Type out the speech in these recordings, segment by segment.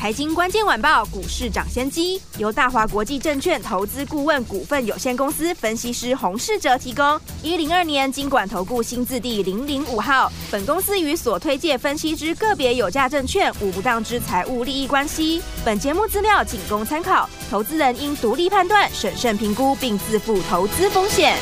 财经关键晚报股市涨先机由大华国际证券投资顾问股份有限公司分析师洪世哲提供。一零二年金管投顾新字第零零五号。本公司与所推介分析之个别有价证券无不当之财务利益关系。本节目资料仅供参考，投资人应独立判断、审慎评估并自负投资风险。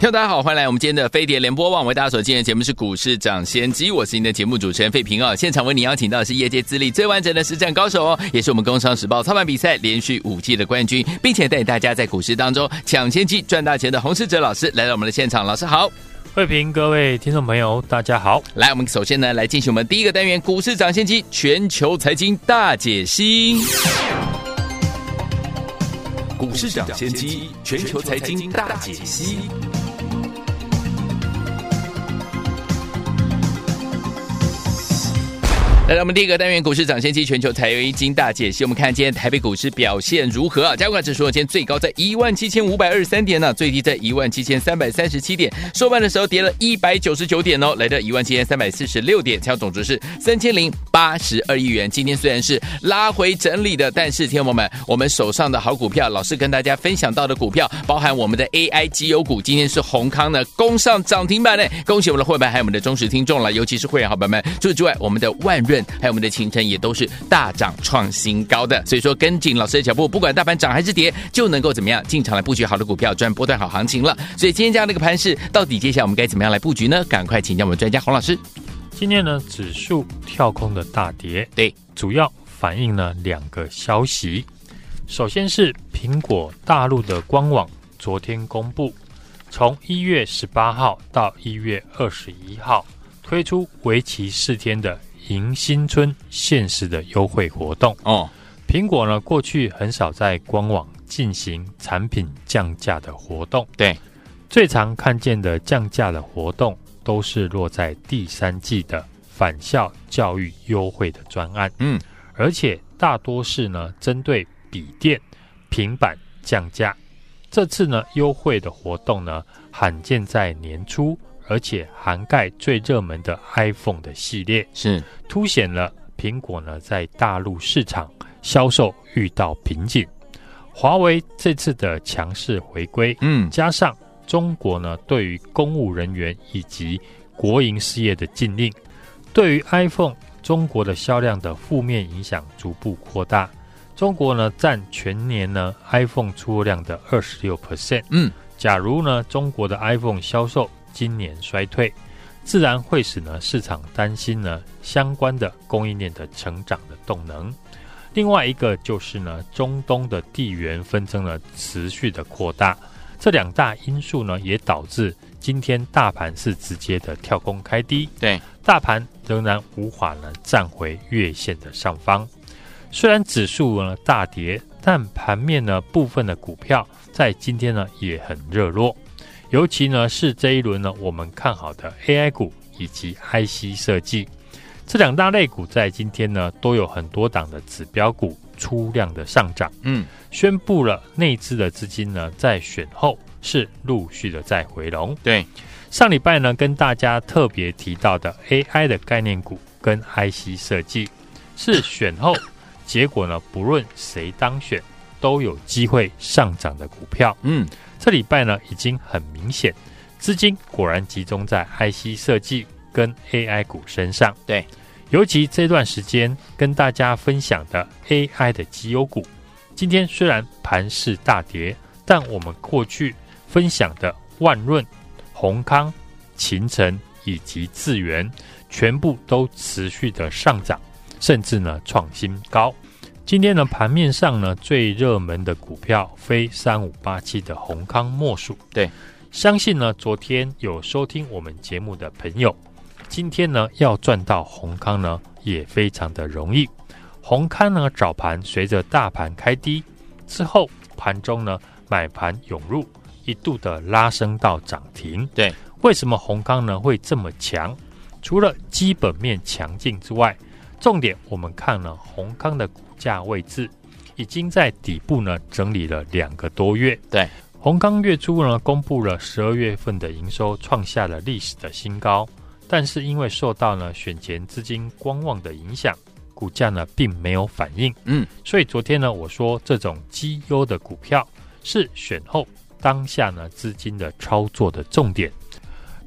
听大家好，欢迎来我们今天的飞碟联播网，为大家所进行的节目是股市涨先机，我是您的节目主持人费平啊。现场为您邀请到的是业界资历最完整的实战高手哦，也是我们工商时报操盘比赛连续五季的冠军，并且带大家在股市当中抢先机赚大钱的洪世哲老师来到我们的现场。老师好，慧平，各位听众朋友大家好。来，我们首先呢来进行我们第一个单元股市涨先机全球财经大解析。股市涨先机全球财经大解析。来到我们第一个单元，股市涨先机全球财经大解析。我们看今天台北股市表现如何啊？加权指数今天最高在一万七千五百二十三点呢，最低在一万七千三百三十七点，收盘的时候跌了一百九十九点哦，来到一万七千三百四十六点，成总值是三千零八十二亿元。今天虽然是拉回整理的，但是听友们，我们手上的好股票，老师跟大家分享到的股票，包含我们的 AI 绩优股，今天是宏康呢攻上涨停板呢，恭喜我们的会员还有我们的忠实听众了，尤其是会员好朋友们。除此之外，我们的万润。还有我们的勤诚也都是大涨创新高的，所以说跟紧老师的脚步，不管大盘涨还是跌，就能够怎么样进场来布局好的股票，赚波段好行情了。所以今天这样的一个盘势，到底接下来我们该怎么样来布局呢？赶快请教我们专家洪老师。今天呢，指数跳空的大跌，对，主要反映了两个消息。首先是苹果大陆的官网昨天公布，从一月十八号到一月二十一号推出为期四天的。迎新春限时的优惠活动。哦，苹果呢过去很少在官网进行产品降价的活动，对，最常看见的降价的活动都是落在第三季的返校教育优惠的专案，嗯，而且大多是呢针对笔电、平板降价，这次呢优惠的活动呢罕见在年初。而且涵盖最热门的 iPhone 的系列，是。凸显了苹果呢在大陆市场销售遇到瓶颈。华为这次的强势回归，嗯，加上中国呢对于公务人员以及国营事业的禁令，对于 iPhone 中国的销量的负面影响逐步扩大。中国呢占全年呢 iPhone 出货量的二十六。percent，嗯，假如呢中国的 iPhone 销售今年衰退，自然会使呢市场担心呢相关的供应链的成长的动能。另外一个就是呢中东的地缘纷争呢持续的扩大，这两大因素呢也导致今天大盘是直接的跳空开低。对，大盘仍然无法呢站回月线的上方。虽然指数呢大跌，但盘面呢部分的股票在今天呢也很热络。尤其呢是这一轮呢，我们看好的 AI 股以及 IC 设计。这两大类股，在今天呢都有很多档的指标股出量的上涨，嗯，宣布了内资的资金呢在选后是陆续的在回笼。对，上礼拜呢跟大家特别提到的 AI 的概念股跟 IC 设计是选后，结果呢不论谁当选都有机会上涨的股票，嗯。这礼拜呢，已经很明显，资金果然集中在 IC 设计跟 AI 股身上。对，尤其这段时间跟大家分享的 AI 的绩优股，今天虽然盘势大跌，但我们过去分享的万润、宏康、勤诚以及智源，全部都持续的上涨，甚至呢创新高。今天呢，盘面上呢，最热门的股票非三五八七的宏康莫属。对，相信呢，昨天有收听我们节目的朋友，今天呢要赚到宏康呢，也非常的容易。宏康呢，早盘随着大盘开低之后，盘中呢买盘涌入，一度的拉升到涨停。对，为什么宏康呢会这么强？除了基本面强劲之外，重点我们看了宏康的股价位置，已经在底部呢整理了两个多月。对，宏康月初呢公布了十二月份的营收创下了历史的新高，但是因为受到呢选前资金观望的影响，股价呢并没有反应。嗯，所以昨天呢我说这种绩优的股票是选后当下呢资金的操作的重点。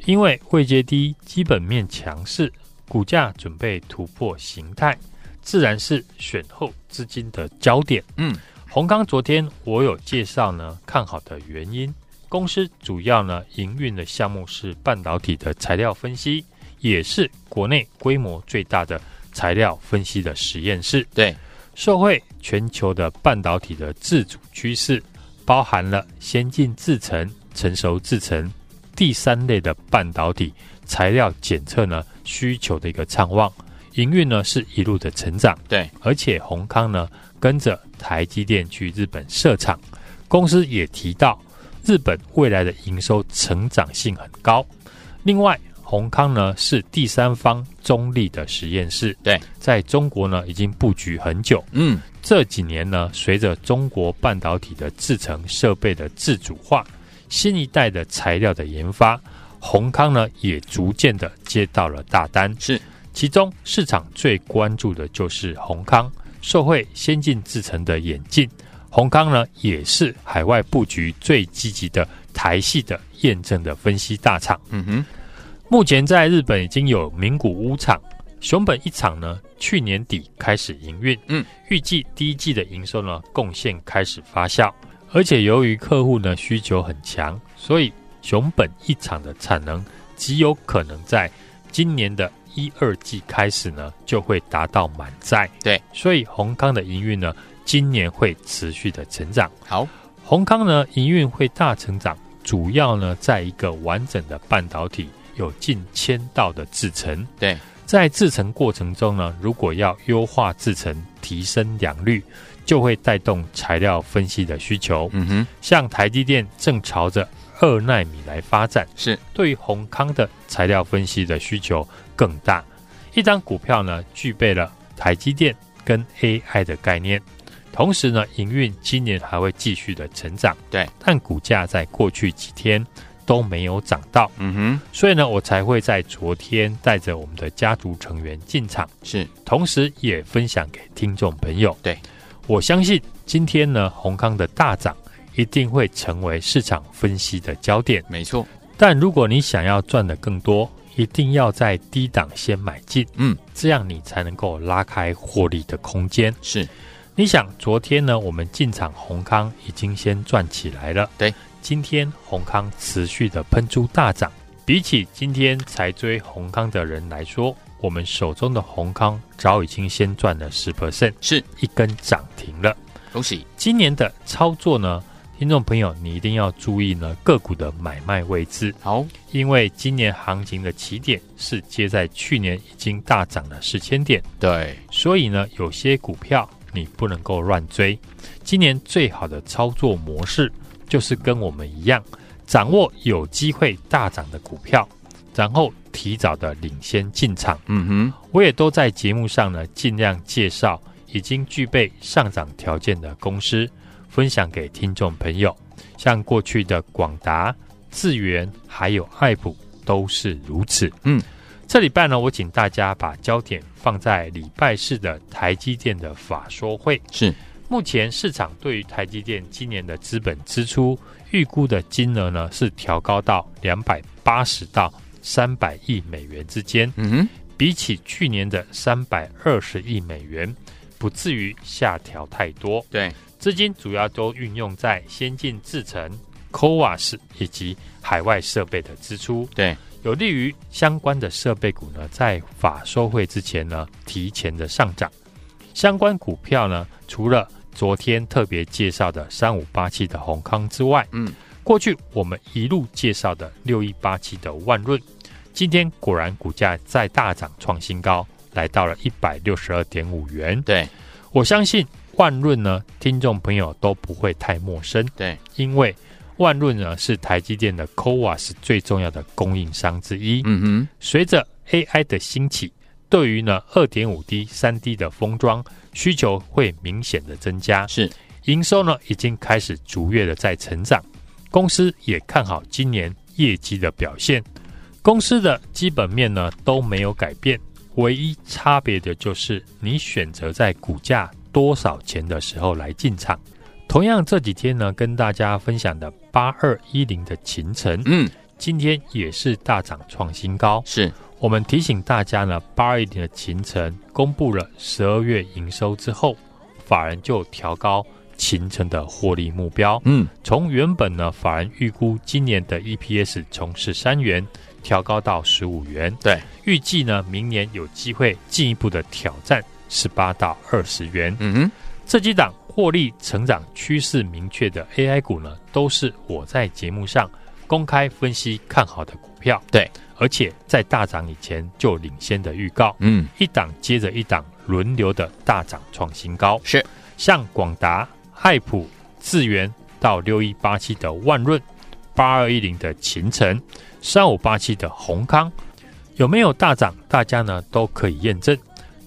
因为位阶低，基本面强势，股价准备突破形态，自然是选后资金的焦点。嗯，宏康昨天我有介绍呢，看好的原因，公司主要呢营运的项目是半导体的材料分析，也是国内规模最大的材料分析的实验室。对，受惠全球的半导体的自主趋势，包含了先进制程、成熟制程。第三类的半导体材料检测呢，需求的一个畅旺，营运呢是一路的成长。对，而且宏康呢跟着台积电去日本设厂，公司也提到日本未来的营收成长性很高。另外，宏康呢是第三方中立的实验室，对，在中国呢已经布局很久。嗯，这几年呢，随着中国半导体的制程设备的自主化。新一代的材料的研发，宏康呢也逐渐的接到了大单。是，其中市场最关注的就是宏康，受惠先进制成的演进，宏康呢也是海外布局最积极的台系的验证的分析大厂。嗯哼，目前在日本已经有名古屋厂、熊本一厂呢，去年底开始营运。嗯，预计第一季的营收呢贡献开始发酵。而且由于客户呢需求很强，所以熊本一厂的产能极有可能在今年的一二季开始呢就会达到满载。对，所以宏康的营运呢今年会持续的成长。好，宏康呢营运会大成长，主要呢在一个完整的半导体有近千道的制程。对，在制程过程中呢，如果要优化制程，提升良率。就会带动材料分析的需求。嗯哼，像台积电正朝着二纳米来发展，是对于宏康的材料分析的需求更大。一张股票呢，具备了台积电跟 AI 的概念，同时呢，营运今年还会继续的成长。对，但股价在过去几天都没有涨到。嗯哼，所以呢，我才会在昨天带着我们的家族成员进场，是，同时也分享给听众朋友。对。我相信今天呢，宏康的大涨一定会成为市场分析的焦点。没错，但如果你想要赚的更多，一定要在低档先买进，嗯，这样你才能够拉开获利的空间。是，你想昨天呢，我们进场宏康已经先赚起来了。对，今天宏康持续的喷出大涨，比起今天才追宏康的人来说。我们手中的宏康早已经先赚了十 percent，是一根涨停了。恭喜！今年的操作呢，听众朋友，你一定要注意呢个股的买卖位置。好，因为今年行情的起点是接在去年已经大涨了四千点，对，所以呢，有些股票你不能够乱追。今年最好的操作模式就是跟我们一样，掌握有机会大涨的股票。然后提早的领先进场，嗯哼，我也都在节目上呢，尽量介绍已经具备上涨条件的公司，分享给听众朋友。像过去的广达、智源还有爱普都是如此。嗯，这礼拜呢，我请大家把焦点放在礼拜四的台积电的法说会。是，目前市场对于台积电今年的资本支出预估的金额呢，是调高到两百八十到。三百亿美元之间，嗯哼，比起去年的三百二十亿美元，不至于下调太多。对，资金主要都运用在先进制程、CoWoS 以及海外设备的支出。对，有利于相关的设备股呢，在法收会之前呢，提前的上涨。相关股票呢，除了昨天特别介绍的三五八七的宏康之外，嗯。过去我们一路介绍的六一八七的万润，今天果然股价再大涨创新高，来到了一百六十二点五元。对，我相信万润呢，听众朋友都不会太陌生。对，因为万润呢是台积电的 CoWAS 最重要的供应商之一。嗯哼，随着 AI 的兴起，对于呢二点五 D、三 D 的封装需求会明显的增加，是。营收呢已经开始逐月的在成长，公司也看好今年业绩的表现，公司的基本面呢都没有改变，唯一差别的就是你选择在股价多少钱的时候来进场。同样这几天呢，跟大家分享的八二一零的秦城，嗯，今天也是大涨创新高。是我们提醒大家呢，八二一零的秦城公布了十二月营收之后，法人就调高勤诚的获利目标。嗯，从原本呢，法人预估今年的 EPS 从十三元调高到十五元。对，预计呢，明年有机会进一步的挑战十八到二十元。嗯哼，这几档。获利成长趋势明确的 AI 股呢，都是我在节目上公开分析看好的股票。对，而且在大涨以前就领先的预告，嗯，一档接着一档轮流的大涨创新高。是，像广达、爱普、智源到六一八七的万润、八二一零的秦城、三五八七的宏康，有没有大涨？大家呢都可以验证。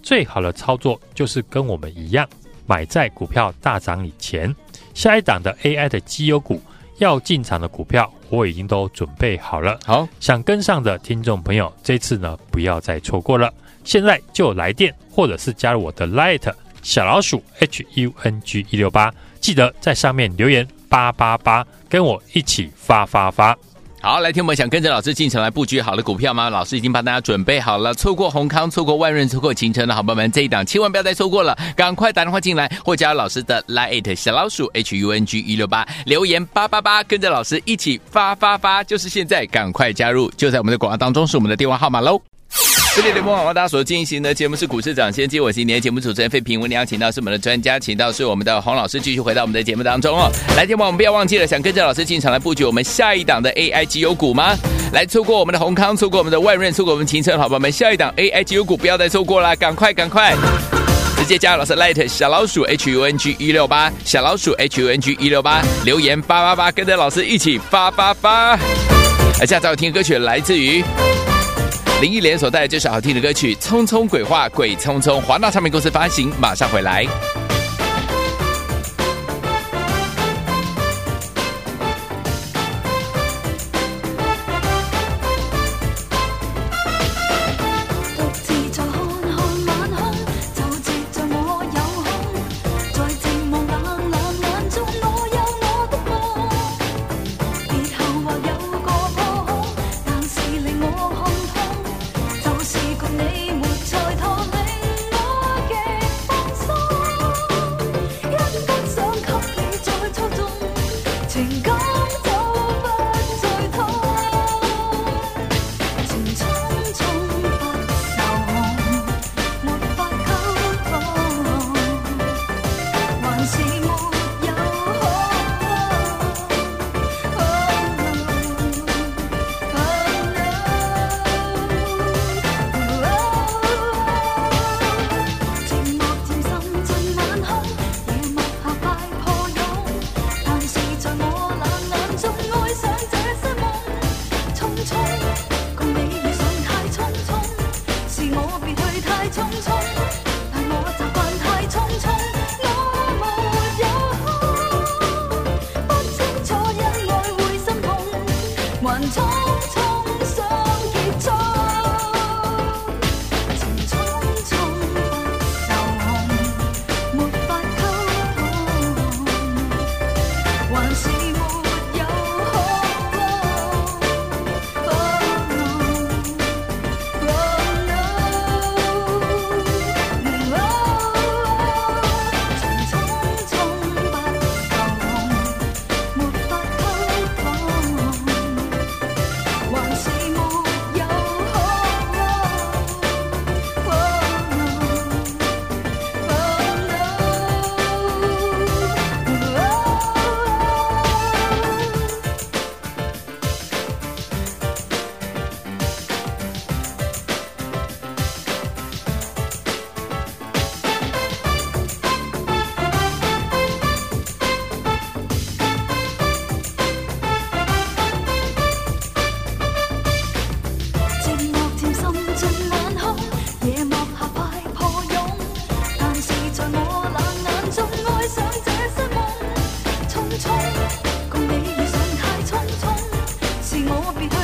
最好的操作就是跟我们一样。买在股票大涨以前，下一档的 AI 的绩优股要进场的股票，我已经都准备好了。好，想跟上的听众朋友，这次呢不要再错过了，现在就来电或者是加入我的 Light 小老鼠 H U N G 一六八，记得在上面留言八八八，跟我一起发发发。好，来听我们想跟着老师进程来布局好的股票吗？老师已经帮大家准备好了。错过宏康、错过万润、错过秦城的好朋友们，这一档千万不要再错过了，赶快打电话进来或加老师的 Line 小老鼠 H U N G 一六八，留言八八八，跟着老师一起发发发，就是现在，赶快加入，就在我们的广告当中是我们的电话号码喽。这里联播网为大家所进行的节目是股市涨先机，我是今天节目主持人费平，为您邀请到是我们的专家，请到是我们的洪老师，继续回到我们的节目当中哦。来，听众我们不要忘记了，想跟着老师进场来布局我们下一档的 AI 绩优股吗？来，错过我们的宏康，错过我们的万润，错过我们勤诚，好朋友们，下一档 AI 绩优股不要再错过了，赶快赶快，直接加入老师 Light 小老鼠 H U N G 一六八，小老鼠 H U N G 一六八，留言八八八，跟着老师一起发发发。而下周听歌曲来自于。林忆莲所带来这首好听的歌曲《匆匆鬼话》，鬼匆匆，华纳唱片公司发行，马上回来。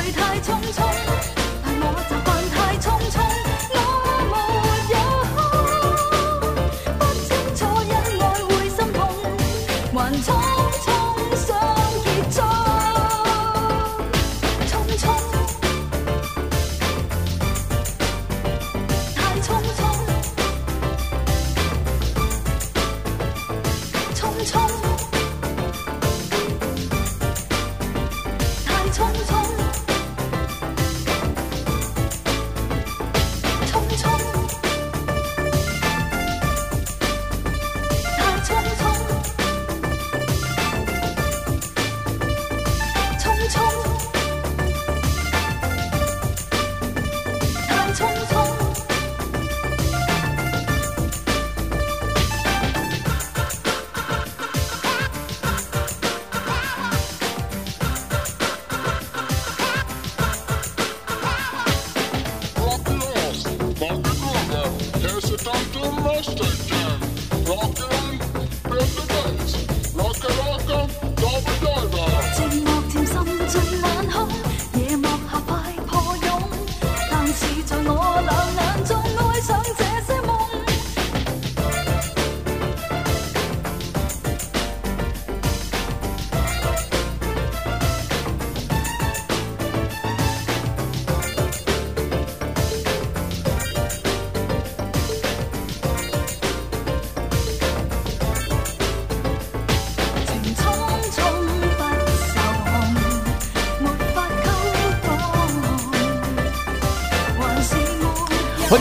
去太匆匆。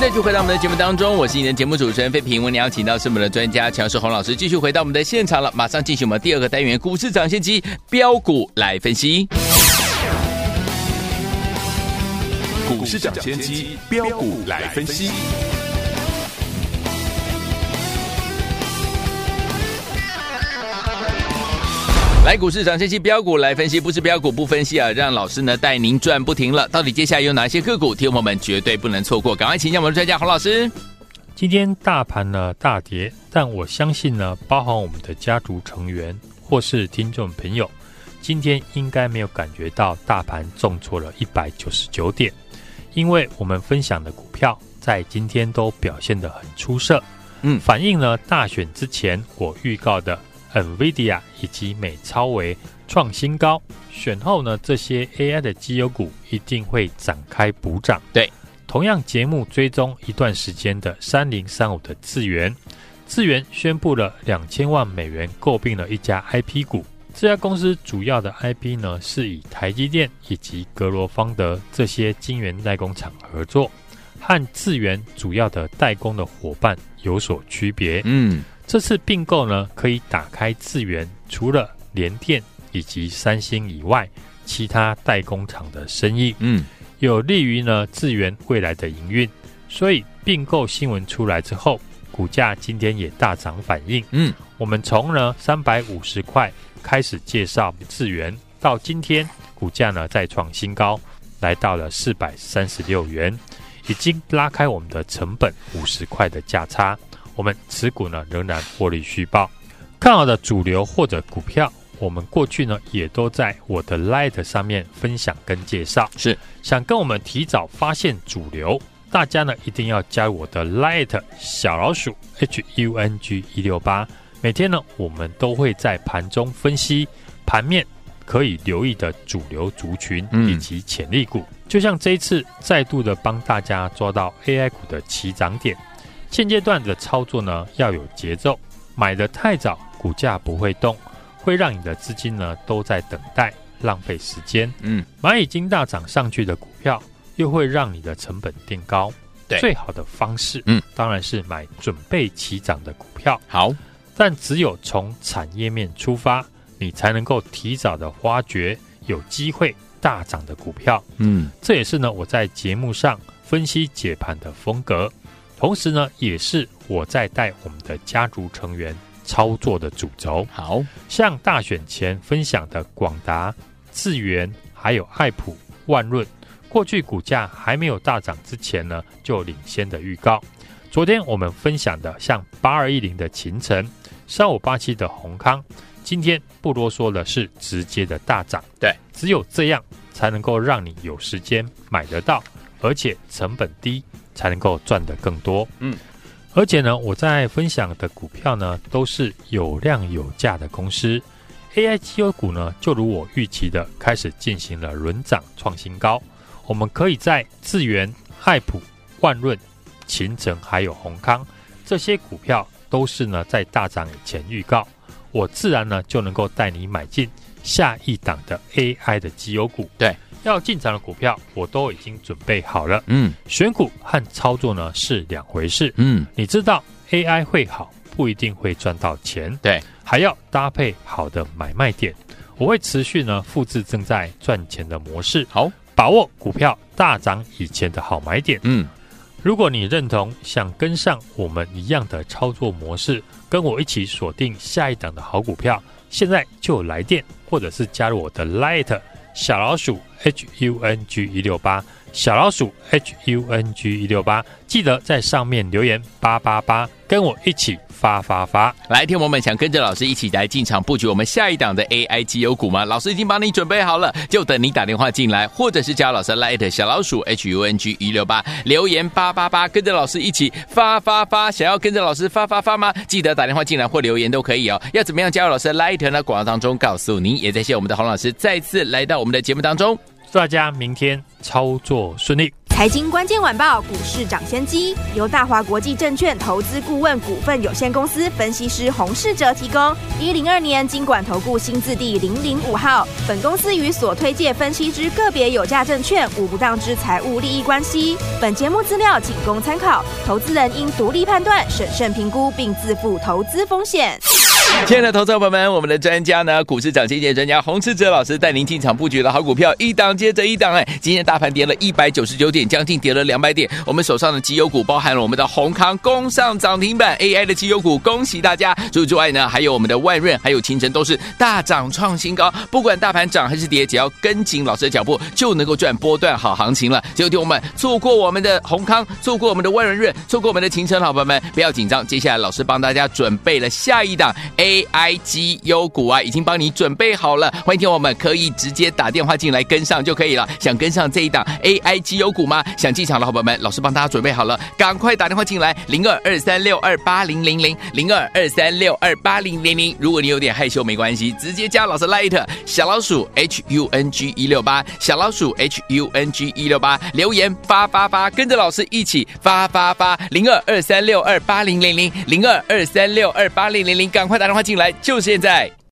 再次回到我们的节目当中，我是你的节目主持人费平。为你邀请到是我们的专家强势洪老师，继续回到我们的现场了。马上进行我们第二个单元股市涨先机标股来分析。股市涨先机标股来分析。来股市涨先期标股来分析，不是标股不分析啊！让老师呢带您赚不停了。到底接下来有哪些个股，听众朋友们绝对不能错过。赶快请教我们的专家洪老师。今天大盘呢大跌，但我相信呢，包含我们的家族成员或是听众朋友，今天应该没有感觉到大盘重挫了一百九十九点，因为我们分享的股票在今天都表现得很出色。嗯，反映了大选之前我预告的。NVIDIA 以及美超微创新高，选后呢，这些 AI 的绩优股一定会展开补涨。对，同样节目追踪一段时间的三零三五的智源，智源宣布了两千万美元购并了一家 IP 股。这家公司主要的 IP 呢，是以台积电以及格罗方德这些晶圆代工厂合作，和智源主要的代工的伙伴有所区别。嗯。这次并购呢，可以打开智源除了联电以及三星以外，其他代工厂的生意，嗯，有利于呢智源未来的营运。所以并购新闻出来之后，股价今天也大涨反应。嗯，我们从呢三百五十块开始介绍智源，到今天股价呢再创新高，来到了四百三十六元，已经拉开我们的成本五十块的价差。我们持股呢仍然获利续报，看好的主流或者股票，我们过去呢也都在我的 Light 上面分享跟介绍。是想跟我们提早发现主流，大家呢一定要加入我的 Light 小老鼠 H U N G 一六八，每天呢我们都会在盘中分析盘面可以留意的主流族群以及潜力股，嗯、就像这一次再度的帮大家抓到 AI 股的起涨点。现阶段的操作呢，要有节奏，买的太早，股价不会动，会让你的资金呢都在等待，浪费时间。嗯，蚂蚁金大涨上去的股票，又会让你的成本垫高。对，最好的方式，嗯，当然是买准备起涨的股票。好，但只有从产业面出发，你才能够提早的挖掘有机会大涨的股票。嗯，这也是呢我在节目上分析解盘的风格。同时呢，也是我在带我们的家族成员操作的主轴。好像大选前分享的广达、智源，还有爱普、万润，过去股价还没有大涨之前呢，就领先的预告。昨天我们分享的像八二一零的秦城、三五八七的宏康，今天不多说了是直接的大涨。对，只有这样才能够让你有时间买得到，而且成本低。才能够赚得更多。嗯，而且呢，我在分享的股票呢，都是有量有价的公司。AI 绩优股呢，就如我预期的，开始进行了轮涨创新高。我们可以在智源、爱普、万润、秦城还有宏康这些股票，都是呢在大涨以前预告，我自然呢就能够带你买进下一档的 AI 的绩优股。对。要进场的股票，我都已经准备好了。嗯，选股和操作呢是两回事。嗯，你知道 AI 会好，不一定会赚到钱。对，还要搭配好的买卖点。我会持续呢复制正在赚钱的模式。好，把握股票大涨以前的好买点。嗯，如果你认同，想跟上我们一样的操作模式，跟我一起锁定下一档的好股票，现在就来电，或者是加入我的 Light 小老鼠。H U N G 一六八小老鼠 H U N G 一六八，记得在上面留言八八八，跟我一起发发发。来，听我们想跟着老师一起来进场布局我们下一档的 AI 绩优股吗？老师已经帮你准备好了，就等你打电话进来，或者是加老师 Light 小老鼠 H U N G 一六八，留言八八八，跟着老师一起发发发。想要跟着老师发发发吗？记得打电话进来或留言都可以哦。要怎么样加入老师 Light 呢？广告当中告诉您。也谢谢我们的洪老师再次来到我们的节目当中。祝大家明天操作顺利。财经关键晚报股市涨先机由大华国际证券投资顾问股份有限公司分析师洪世哲提供。一零二年金管投顾新字第零零五号。本公司与所推介分析之个别有价证券无不当之财务利益关系。本节目资料仅供参考，投资人应独立判断、审慎评估，并自负投资风险。亲爱的投资朋友们，我们的专家呢，股市涨先机专家洪士哲老师带您进场布局的好股票，一档接着一档哎，今天大盘跌了一百九十九点，将近跌了两百点。我们手上的绩优股包含了我们的閎康攻上涨停板，AI 的绩优股，恭喜大家。除此之外呢，还有我们的万润，还有勤诚都是大涨创新高。不管大盘涨还是跌，只要跟紧老师的脚步，就能够赚波段好行情了。结果听我们错过我们的閎康，错过我们的万润润，错过我们的勤诚，好朋友们不要紧张，接下来老师帮大家准备了下一档。AIG 优股啊，已经帮你准备好了，欢迎听我们可以直接打电话进来跟上就可以了。想跟上这一档 AIG 优股吗？想进场的伙伴们，老师帮大家准备好了，赶快打电话进来，零二二三六二八零零零零二二三六二八零零零。如果你有点害羞没关系，直接加老师 Light 小老鼠 H U N G 一六八小老鼠 H U N G 一六八留言发发发，跟着老师一起发发发，零二二三六二八零零零零二二三六二八零零零，赶快打电话进来。就现在。